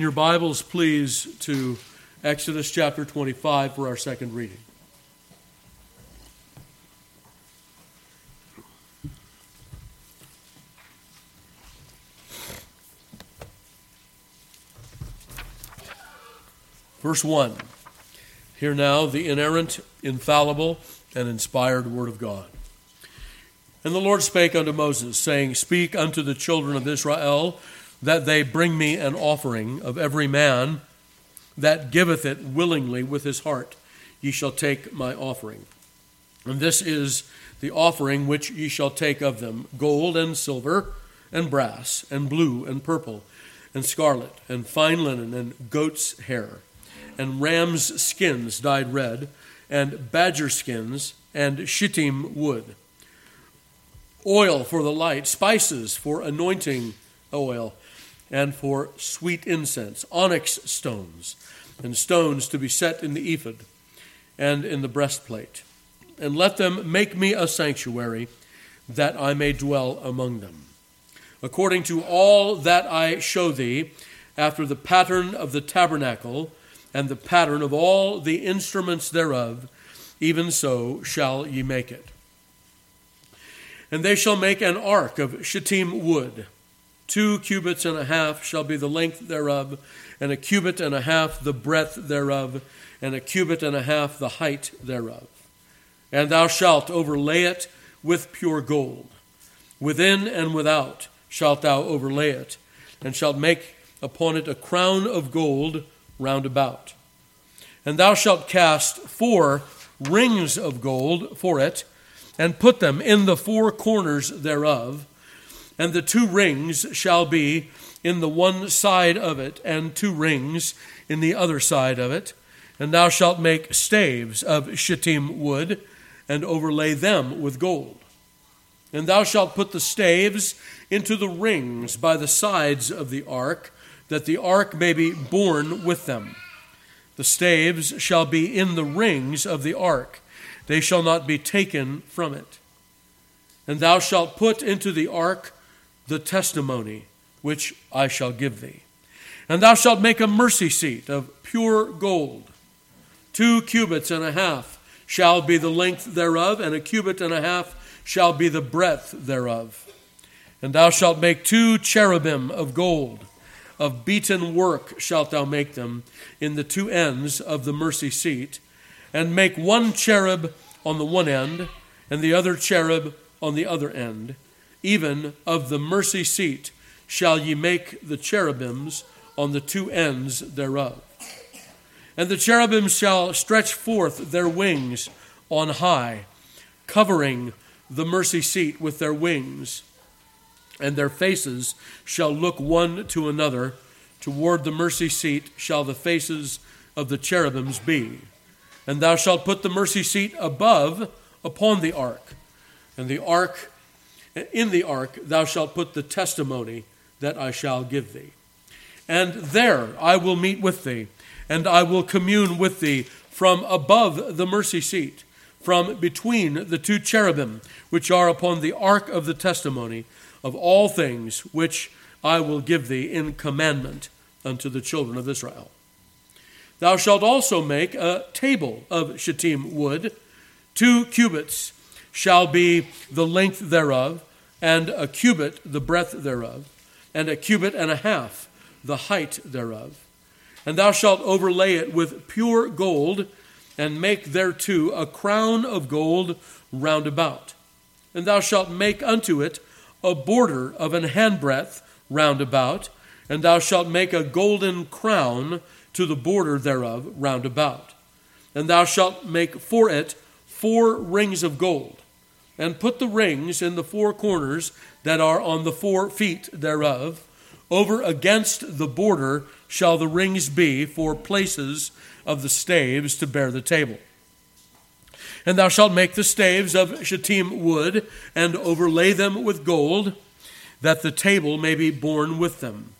your Bibles, please, to Exodus chapter 25 for our second reading. Verse 1. Hear now the inerrant, infallible, and inspired Word of God. And the Lord spake unto Moses, saying, Speak unto the children of Israel that they bring me an offering of every man that giveth it willingly with his heart. Ye shall take my offering. And this is the offering which ye shall take of them gold and silver, and brass, and blue, and purple, and scarlet, and fine linen, and goat's hair, and ram's skins dyed red, and badger skins, and shittim wood, oil for the light, spices for anointing oil and for sweet incense, onyx stones, and stones to be set in the ephod and in the breastplate. And let them make me a sanctuary, that I may dwell among them. According to all that I show thee, after the pattern of the tabernacle, and the pattern of all the instruments thereof, even so shall ye make it. And they shall make an ark of shittim wood Two cubits and a half shall be the length thereof, and a cubit and a half the breadth thereof, and a cubit and a half the height thereof. And thou shalt overlay it with pure gold. Within and without shalt thou overlay it, and shalt make upon it a crown of gold round about. And thou shalt cast four rings of gold for it, and put them in the four corners thereof and the two rings shall be in the one side of it, and two rings in the other side of it. And thou shalt make staves of shittim wood, and overlay them with gold. And thou shalt put the staves into the rings by the sides of the ark, that the ark may be borne with them. The staves shall be in the rings of the ark, they shall not be taken from it. And thou shalt put into the ark the testimony which I shall give thee. And thou shalt make a mercy seat of pure gold. Two cubits and a half shall be the length thereof, and a cubit and a half shall be the breadth thereof. And thou shalt make two cherubim of gold. Of beaten work shalt thou make them in the two ends of the mercy seat, and make one cherub on the one end, and the other cherub on the other end even of the mercy seat shall ye make the cherubims on the two ends thereof. And the cherubims shall stretch forth their wings on high, covering the mercy seat with their wings, and their faces shall look one to another. Toward the mercy seat shall the faces of the cherubims be. And thou shalt put the mercy seat above upon the ark, and the ark in the ark thou shalt put the testimony that I shall give thee. And there I will meet with thee, and I will commune with thee from above the mercy seat, from between the two cherubim which are upon the ark of the testimony of all things which I will give thee in commandment unto the children of Israel. Thou shalt also make a table of shittim wood, two cubits shall be the length thereof, and a cubit the breadth thereof, and a cubit and a half the height thereof. And thou shalt overlay it with pure gold, and make thereto a crown of gold round about. And thou shalt make unto it a border of an handbreadth round about, and thou shalt make a golden crown to the border thereof round about. And thou shalt make for it four rings of gold and put the rings in the four corners that are on the four feet thereof. Over against the border shall the rings be for places of the staves to bear the table. And thou shalt make the staves of shittim wood, and overlay them with gold, that the table may be borne with them.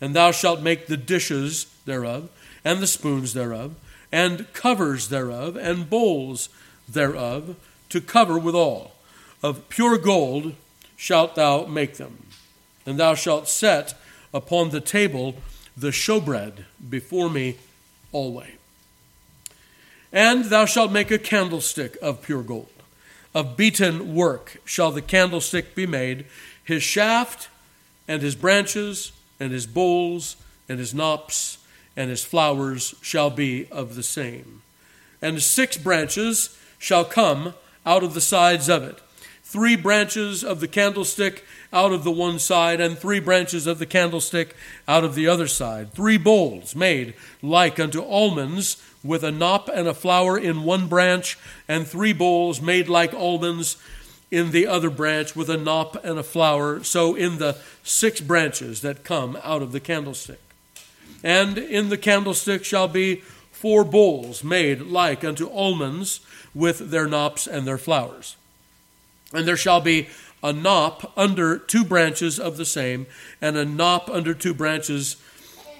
And thou shalt make the dishes thereof, and the spoons thereof, and covers thereof, and bowls thereof, to cover withal. Of pure gold shalt thou make them, and thou shalt set upon the table the showbread before me always. And thou shalt make a candlestick of pure gold. Of beaten work shall the candlestick be made, his shaft and his branches and his bowls and his knops and his flowers shall be of the same. And six branches shall come out of the sides of it three branches of the candlestick out of the one side, and three branches of the candlestick out of the other side. Three bowls made like unto almonds, with a knop and a flower in one branch, and three bowls made like almonds in the other branch, with a knop and a flower. So in the six branches that come out of the candlestick. And in the candlestick shall be four bowls made like unto almonds, with their knops and their flowers. And there shall be a knop under two branches of the same, and a knop under two branches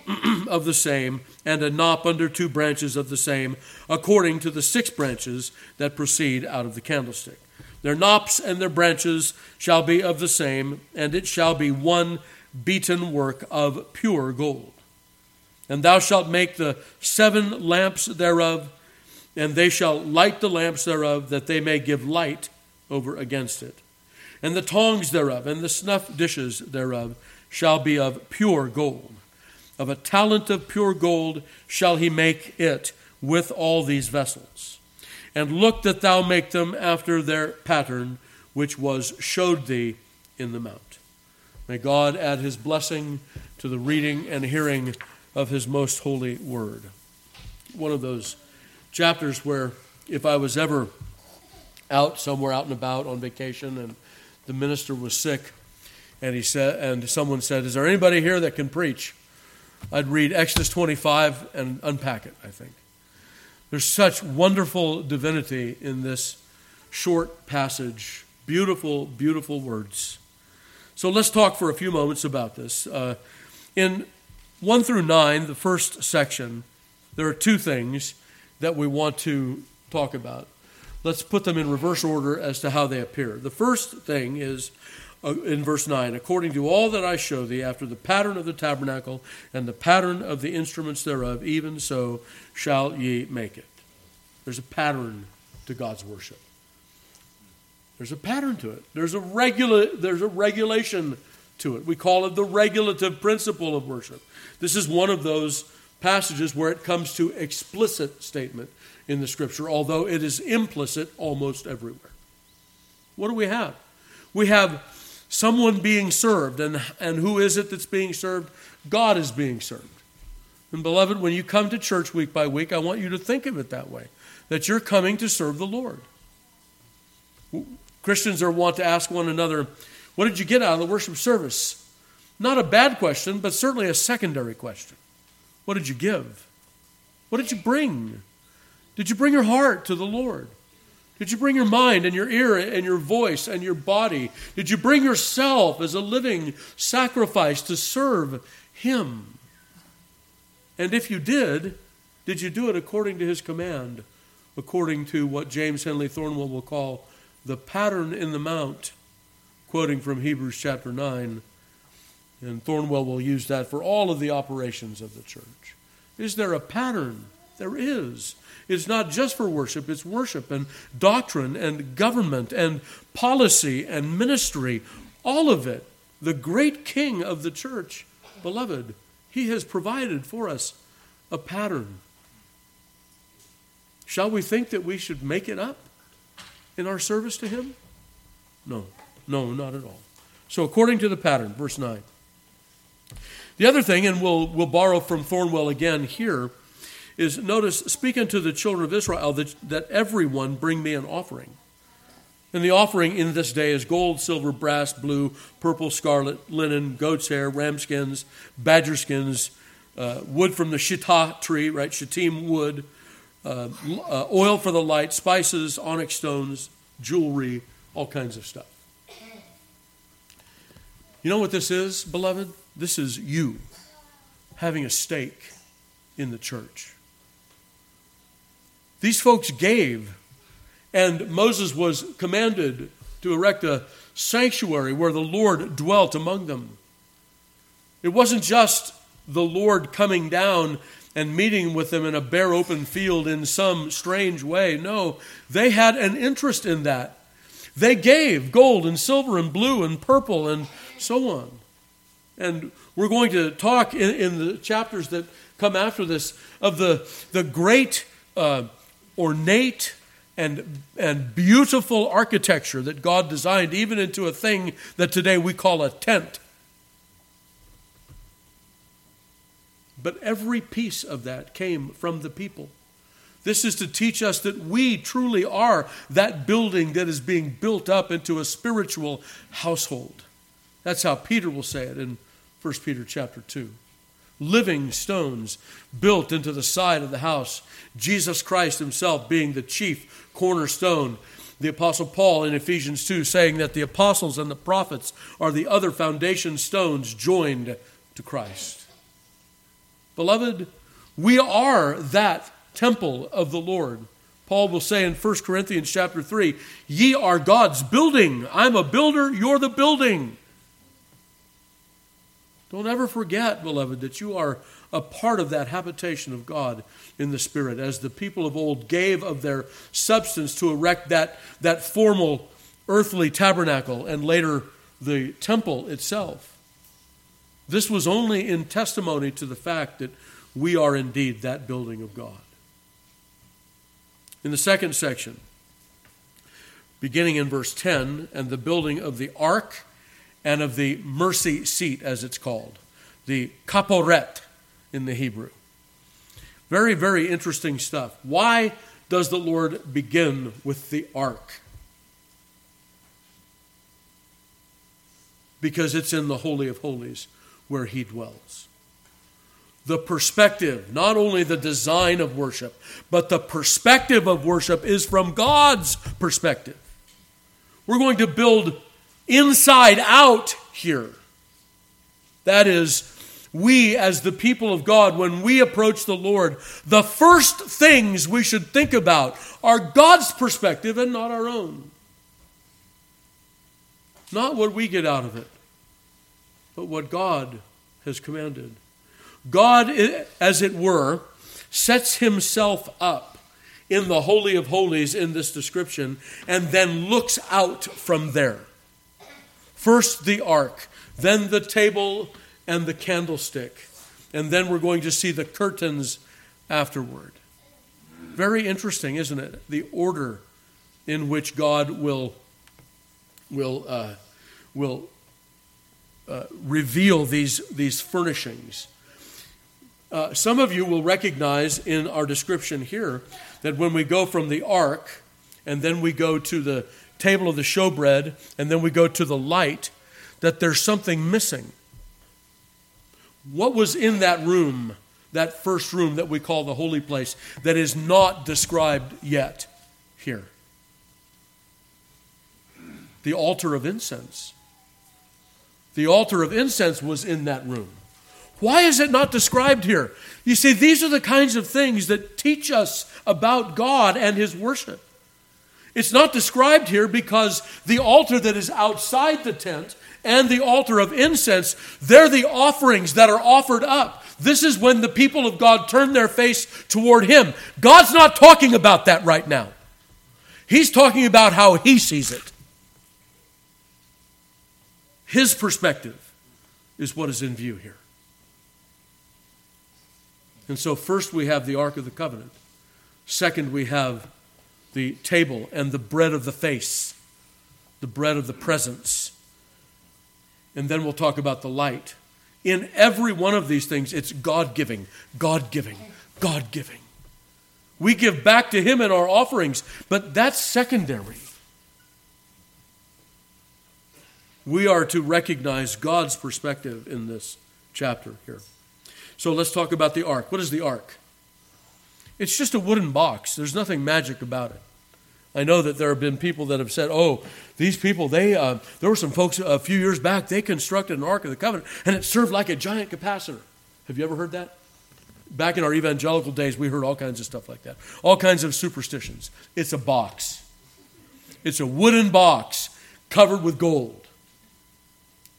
of the same, and a knop under two branches of the same, according to the six branches that proceed out of the candlestick. Their knops and their branches shall be of the same, and it shall be one beaten work of pure gold. And thou shalt make the seven lamps thereof, and they shall light the lamps thereof, that they may give light over against it. And the tongs thereof, and the snuff dishes thereof, shall be of pure gold. Of a talent of pure gold shall he make it with all these vessels. And look that thou make them after their pattern, which was showed thee in the mount. May God add his blessing to the reading and hearing of his most holy word. One of those chapters where, if I was ever out somewhere out and about on vacation and the minister was sick. And he said and someone said is there anybody here that can preach? I'd read exodus 25 and unpack it i think. There's such wonderful divinity in this short passage. Beautiful beautiful words. So let's talk for a few moments about this. Uh, in 1 through 9 the first section there are two things that we want to talk about let's put them in reverse order as to how they appear. The first thing is uh, in verse 9 according to all that I show thee, after the pattern of the tabernacle and the pattern of the instruments thereof, even so shall ye make it. There's a pattern to God's worship. There's a pattern to it. There's a regula- there's a regulation to it. We call it the regulative principle of worship. This is one of those passages where it comes to explicit statement in the scripture, although it is implicit almost everywhere. What do we have? We have someone being served, and, and who is it that's being served? God is being served. And beloved, when you come to church week by week, I want you to think of it that way that you're coming to serve the Lord. Christians are wont to ask one another, What did you get out of the worship service? Not a bad question, but certainly a secondary question. What did you give? What did you bring? Did you bring your heart to the Lord? Did you bring your mind and your ear and your voice and your body? Did you bring yourself as a living sacrifice to serve Him? And if you did, did you do it according to His command, according to what James Henley Thornwell will call the pattern in the mount, quoting from Hebrews chapter 9? And Thornwell will use that for all of the operations of the church. Is there a pattern? There is. It's not just for worship, it's worship and doctrine and government and policy and ministry, all of it. The great king of the church, beloved, he has provided for us a pattern. Shall we think that we should make it up in our service to him? No, no, not at all. So, according to the pattern, verse 9. The other thing, and we'll, we'll borrow from Thornwell again here, is notice, speak unto the children of Israel that, that everyone bring me an offering. And the offering in this day is gold, silver, brass, blue, purple, scarlet, linen, goat's hair, ram skins, badger skins, uh, wood from the shittah tree, right? Shittim wood, uh, uh, oil for the light, spices, onyx stones, jewelry, all kinds of stuff. You know what this is, beloved? This is you having a stake in the church. These folks gave, and Moses was commanded to erect a sanctuary where the Lord dwelt among them. It wasn't just the Lord coming down and meeting with them in a bare open field in some strange way. No, they had an interest in that. They gave gold and silver and blue and purple and so on. And we're going to talk in, in the chapters that come after this of the, the great, uh, ornate, and, and beautiful architecture that God designed, even into a thing that today we call a tent. But every piece of that came from the people. This is to teach us that we truly are that building that is being built up into a spiritual household. That's how Peter will say it in 1 Peter chapter 2. Living stones built into the side of the house, Jesus Christ himself being the chief cornerstone. The Apostle Paul in Ephesians 2 saying that the apostles and the prophets are the other foundation stones joined to Christ. Beloved, we are that temple of the Lord. Paul will say in 1 Corinthians chapter 3, Ye are God's building. I'm a builder, you're the building. Don't ever forget, beloved, that you are a part of that habitation of God in the Spirit, as the people of old gave of their substance to erect that, that formal earthly tabernacle and later the temple itself. This was only in testimony to the fact that we are indeed that building of God. In the second section, beginning in verse 10, and the building of the ark and of the mercy seat, as it's called, the kaporet in the Hebrew. Very, very interesting stuff. Why does the Lord begin with the ark? Because it's in the Holy of Holies where He dwells. The perspective, not only the design of worship, but the perspective of worship is from God's perspective. We're going to build inside out here. That is, we as the people of God, when we approach the Lord, the first things we should think about are God's perspective and not our own. Not what we get out of it, but what God has commanded. God, as it were, sets himself up in the Holy of Holies in this description and then looks out from there. First the ark, then the table and the candlestick. And then we're going to see the curtains afterward. Very interesting, isn't it? The order in which God will, will, uh, will uh, reveal these, these furnishings. Uh, some of you will recognize in our description here that when we go from the ark and then we go to the table of the showbread and then we go to the light, that there's something missing. What was in that room, that first room that we call the holy place, that is not described yet here? The altar of incense. The altar of incense was in that room. Why is it not described here? You see, these are the kinds of things that teach us about God and His worship. It's not described here because the altar that is outside the tent and the altar of incense, they're the offerings that are offered up. This is when the people of God turn their face toward Him. God's not talking about that right now. He's talking about how He sees it. His perspective is what is in view here. And so, first we have the Ark of the Covenant. Second, we have the table and the bread of the face, the bread of the presence and then we'll talk about the light. In every one of these things, it's God giving, God giving, God giving. We give back to Him in our offerings, but that's secondary. We are to recognize God's perspective in this chapter here. So let's talk about the ark. What is the ark? It's just a wooden box, there's nothing magic about it. I know that there have been people that have said, "Oh, these people, they uh, there were some folks a few years back. They constructed an Ark of the Covenant, and it served like a giant capacitor." Have you ever heard that? Back in our evangelical days, we heard all kinds of stuff like that, all kinds of superstitions. It's a box. It's a wooden box covered with gold.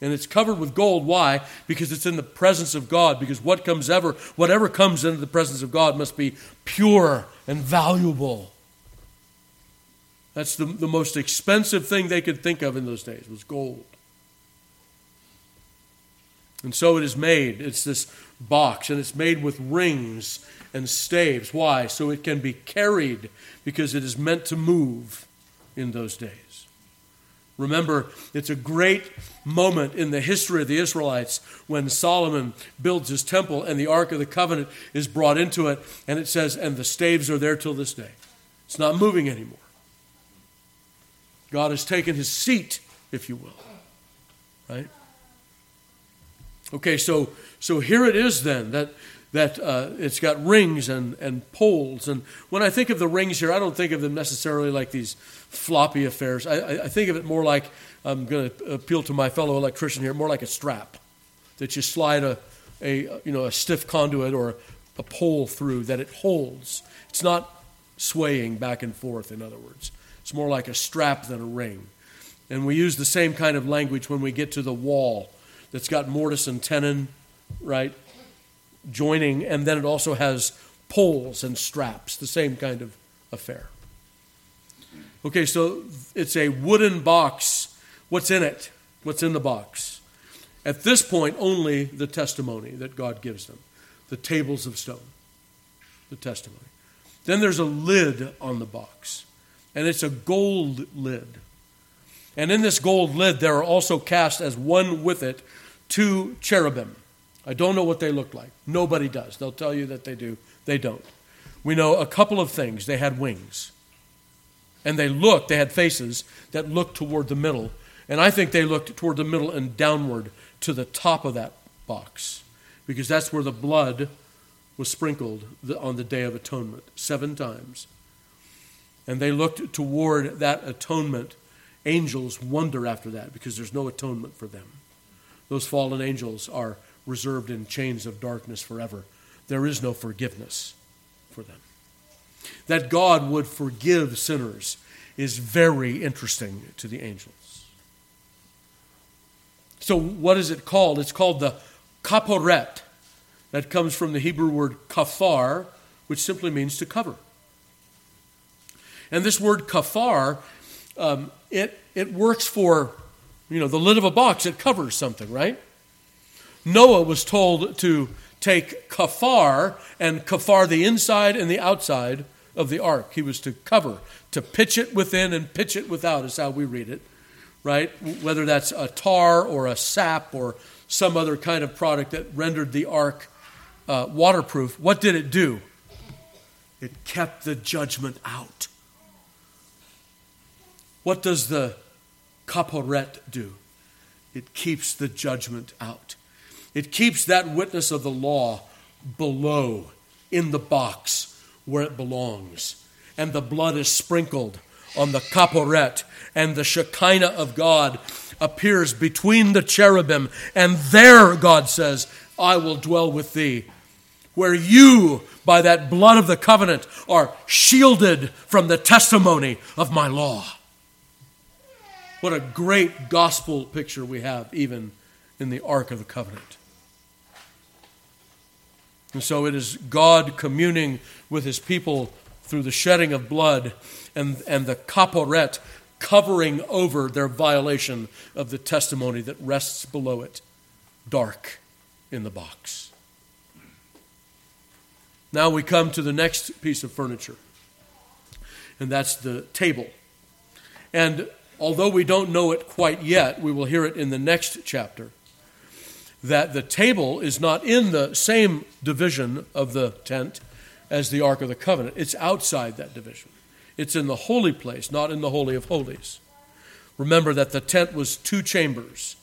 And it's covered with gold. Why? Because it's in the presence of God. Because what comes ever, whatever comes into the presence of God must be pure and valuable. That's the, the most expensive thing they could think of in those days was gold. And so it is made. It's this box, and it's made with rings and staves. Why? So it can be carried because it is meant to move in those days. Remember, it's a great moment in the history of the Israelites when Solomon builds his temple and the Ark of the Covenant is brought into it, and it says, and the staves are there till this day. It's not moving anymore. God has taken his seat, if you will. Right? Okay, so so here it is then that that uh, it's got rings and, and poles. And when I think of the rings here, I don't think of them necessarily like these floppy affairs. I, I think of it more like I'm going to appeal to my fellow electrician here, more like a strap that you slide a, a you know a stiff conduit or a pole through that it holds. It's not swaying back and forth. In other words, it's more like a strap than a ring. And we use the same kind of language when we get to the wall that's got mortise and tenon, right? Joining, and then it also has poles and straps, the same kind of affair. Okay, so it's a wooden box. What's in it? What's in the box? At this point, only the testimony that God gives them the tables of stone, the testimony. Then there's a lid on the box, and it's a gold lid. And in this gold lid, there are also cast as one with it two cherubim. I don't know what they look like. Nobody does. They'll tell you that they do. They don't. We know a couple of things. They had wings. And they looked, they had faces that looked toward the middle. And I think they looked toward the middle and downward to the top of that box because that's where the blood was sprinkled on the Day of Atonement seven times. And they looked toward that atonement. Angels wonder after that because there's no atonement for them. Those fallen angels are reserved in chains of darkness forever. There is no forgiveness for them. That God would forgive sinners is very interesting to the angels. So, what is it called? It's called the kaporet. That comes from the Hebrew word kafar, which simply means to cover. And this word kafar, um, it, it works for you know, the lid of a box, it covers something, right? Noah was told to take kafar and kafar the inside and the outside of the ark. He was to cover, to pitch it within and pitch it without, is how we read it, right? Whether that's a tar or a sap or some other kind of product that rendered the ark uh, waterproof. What did it do? It kept the judgment out. What does the kaporet do? It keeps the judgment out. It keeps that witness of the law below in the box where it belongs. And the blood is sprinkled on the kaporet, and the Shekinah of God appears between the cherubim. And there, God says, I will dwell with thee. Where you, by that blood of the covenant, are shielded from the testimony of my law. What a great gospel picture we have, even in the Ark of the Covenant. And so it is God communing with his people through the shedding of blood and, and the kaporet covering over their violation of the testimony that rests below it, dark in the box. Now we come to the next piece of furniture, and that's the table. And although we don't know it quite yet, we will hear it in the next chapter, that the table is not in the same division of the tent as the Ark of the Covenant. It's outside that division. It's in the holy place, not in the Holy of Holies. Remember that the tent was two chambers,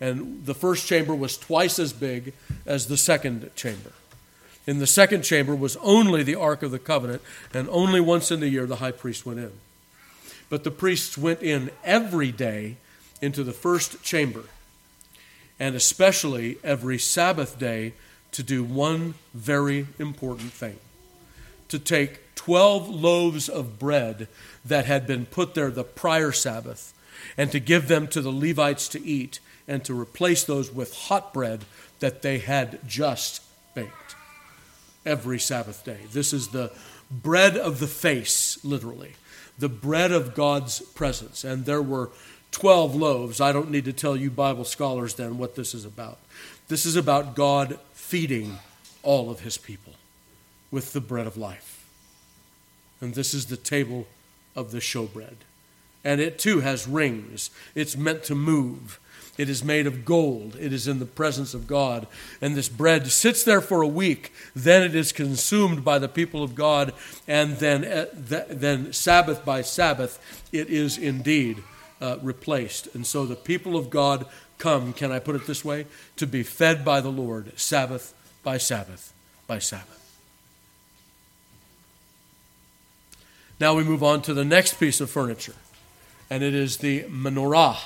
and the first chamber was twice as big as the second chamber. In the second chamber was only the Ark of the Covenant, and only once in the year the high priest went in. But the priests went in every day into the first chamber, and especially every Sabbath day to do one very important thing to take 12 loaves of bread that had been put there the prior Sabbath and to give them to the Levites to eat, and to replace those with hot bread that they had just baked every Sabbath day. This is the bread of the face, literally, the bread of God's presence. And there were 12 loaves. I don't need to tell you, Bible scholars, then, what this is about. This is about God feeding all of his people with the bread of life. And this is the table of the showbread. And it too has rings. It's meant to move. It is made of gold. It is in the presence of God. And this bread sits there for a week. Then it is consumed by the people of God. And then, uh, then Sabbath by Sabbath, it is indeed uh, replaced. And so the people of God come, can I put it this way, to be fed by the Lord, Sabbath by Sabbath by Sabbath. Now we move on to the next piece of furniture, and it is the menorah,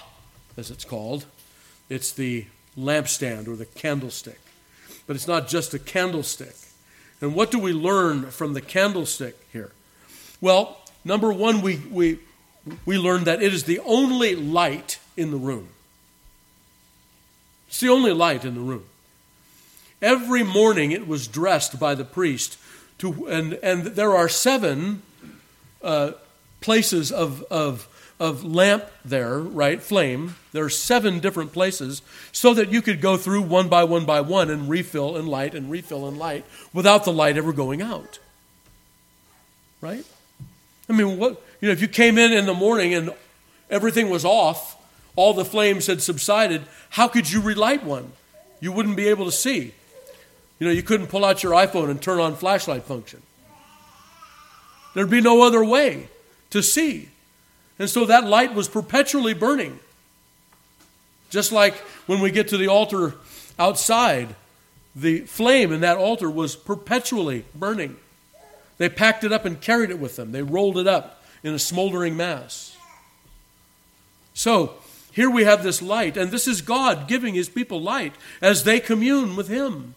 as it's called. It's the lampstand or the candlestick. But it's not just a candlestick. And what do we learn from the candlestick here? Well, number one, we, we, we learn that it is the only light in the room. It's the only light in the room. Every morning it was dressed by the priest, to, and, and there are seven uh, places of, of, of lamp there, right? Flame. There are seven different places so that you could go through one by one by one and refill and light and refill and light without the light ever going out. Right? I mean, what, you know, if you came in in the morning and everything was off, all the flames had subsided, how could you relight one? You wouldn't be able to see. You know, you couldn't pull out your iPhone and turn on flashlight function. There'd be no other way to see. And so that light was perpetually burning. Just like when we get to the altar outside, the flame in that altar was perpetually burning. They packed it up and carried it with them, they rolled it up in a smoldering mass. So, here we have this light, and this is God giving his people light as they commune with him.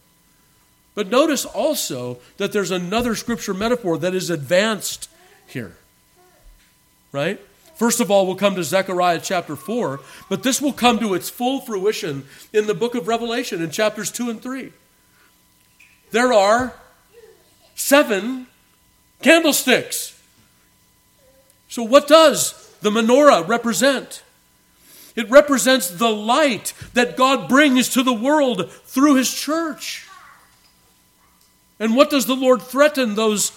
But notice also that there's another scripture metaphor that is advanced here. Right? First of all, we'll come to Zechariah chapter 4, but this will come to its full fruition in the book of Revelation in chapters 2 and 3. There are seven candlesticks. So, what does the menorah represent? It represents the light that God brings to the world through His church. And what does the Lord threaten those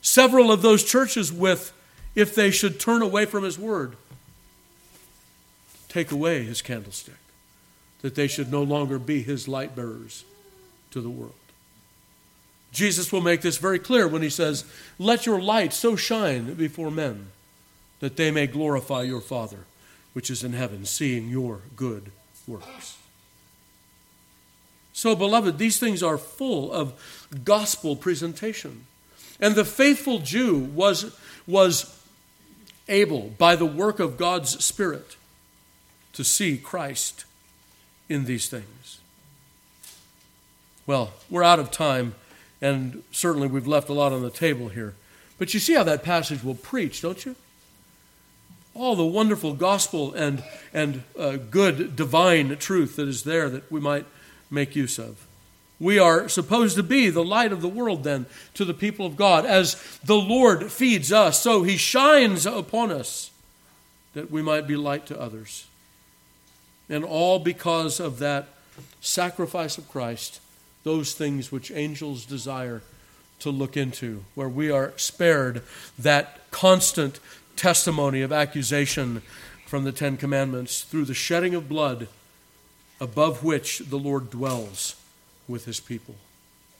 several of those churches with if they should turn away from his word? Take away his candlestick, that they should no longer be his light bearers to the world. Jesus will make this very clear when he says, Let your light so shine before men that they may glorify your Father which is in heaven, seeing your good works. So, beloved, these things are full of gospel presentation. And the faithful Jew was, was able, by the work of God's Spirit, to see Christ in these things. Well, we're out of time, and certainly we've left a lot on the table here. But you see how that passage will preach, don't you? All the wonderful gospel and, and uh, good divine truth that is there that we might make use of. We are supposed to be the light of the world then to the people of God. As the Lord feeds us, so he shines upon us that we might be light to others. And all because of that sacrifice of Christ, those things which angels desire to look into, where we are spared that constant testimony of accusation from the Ten Commandments through the shedding of blood above which the Lord dwells with his people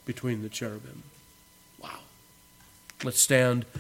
between the cherubim. Wow. Let's stand.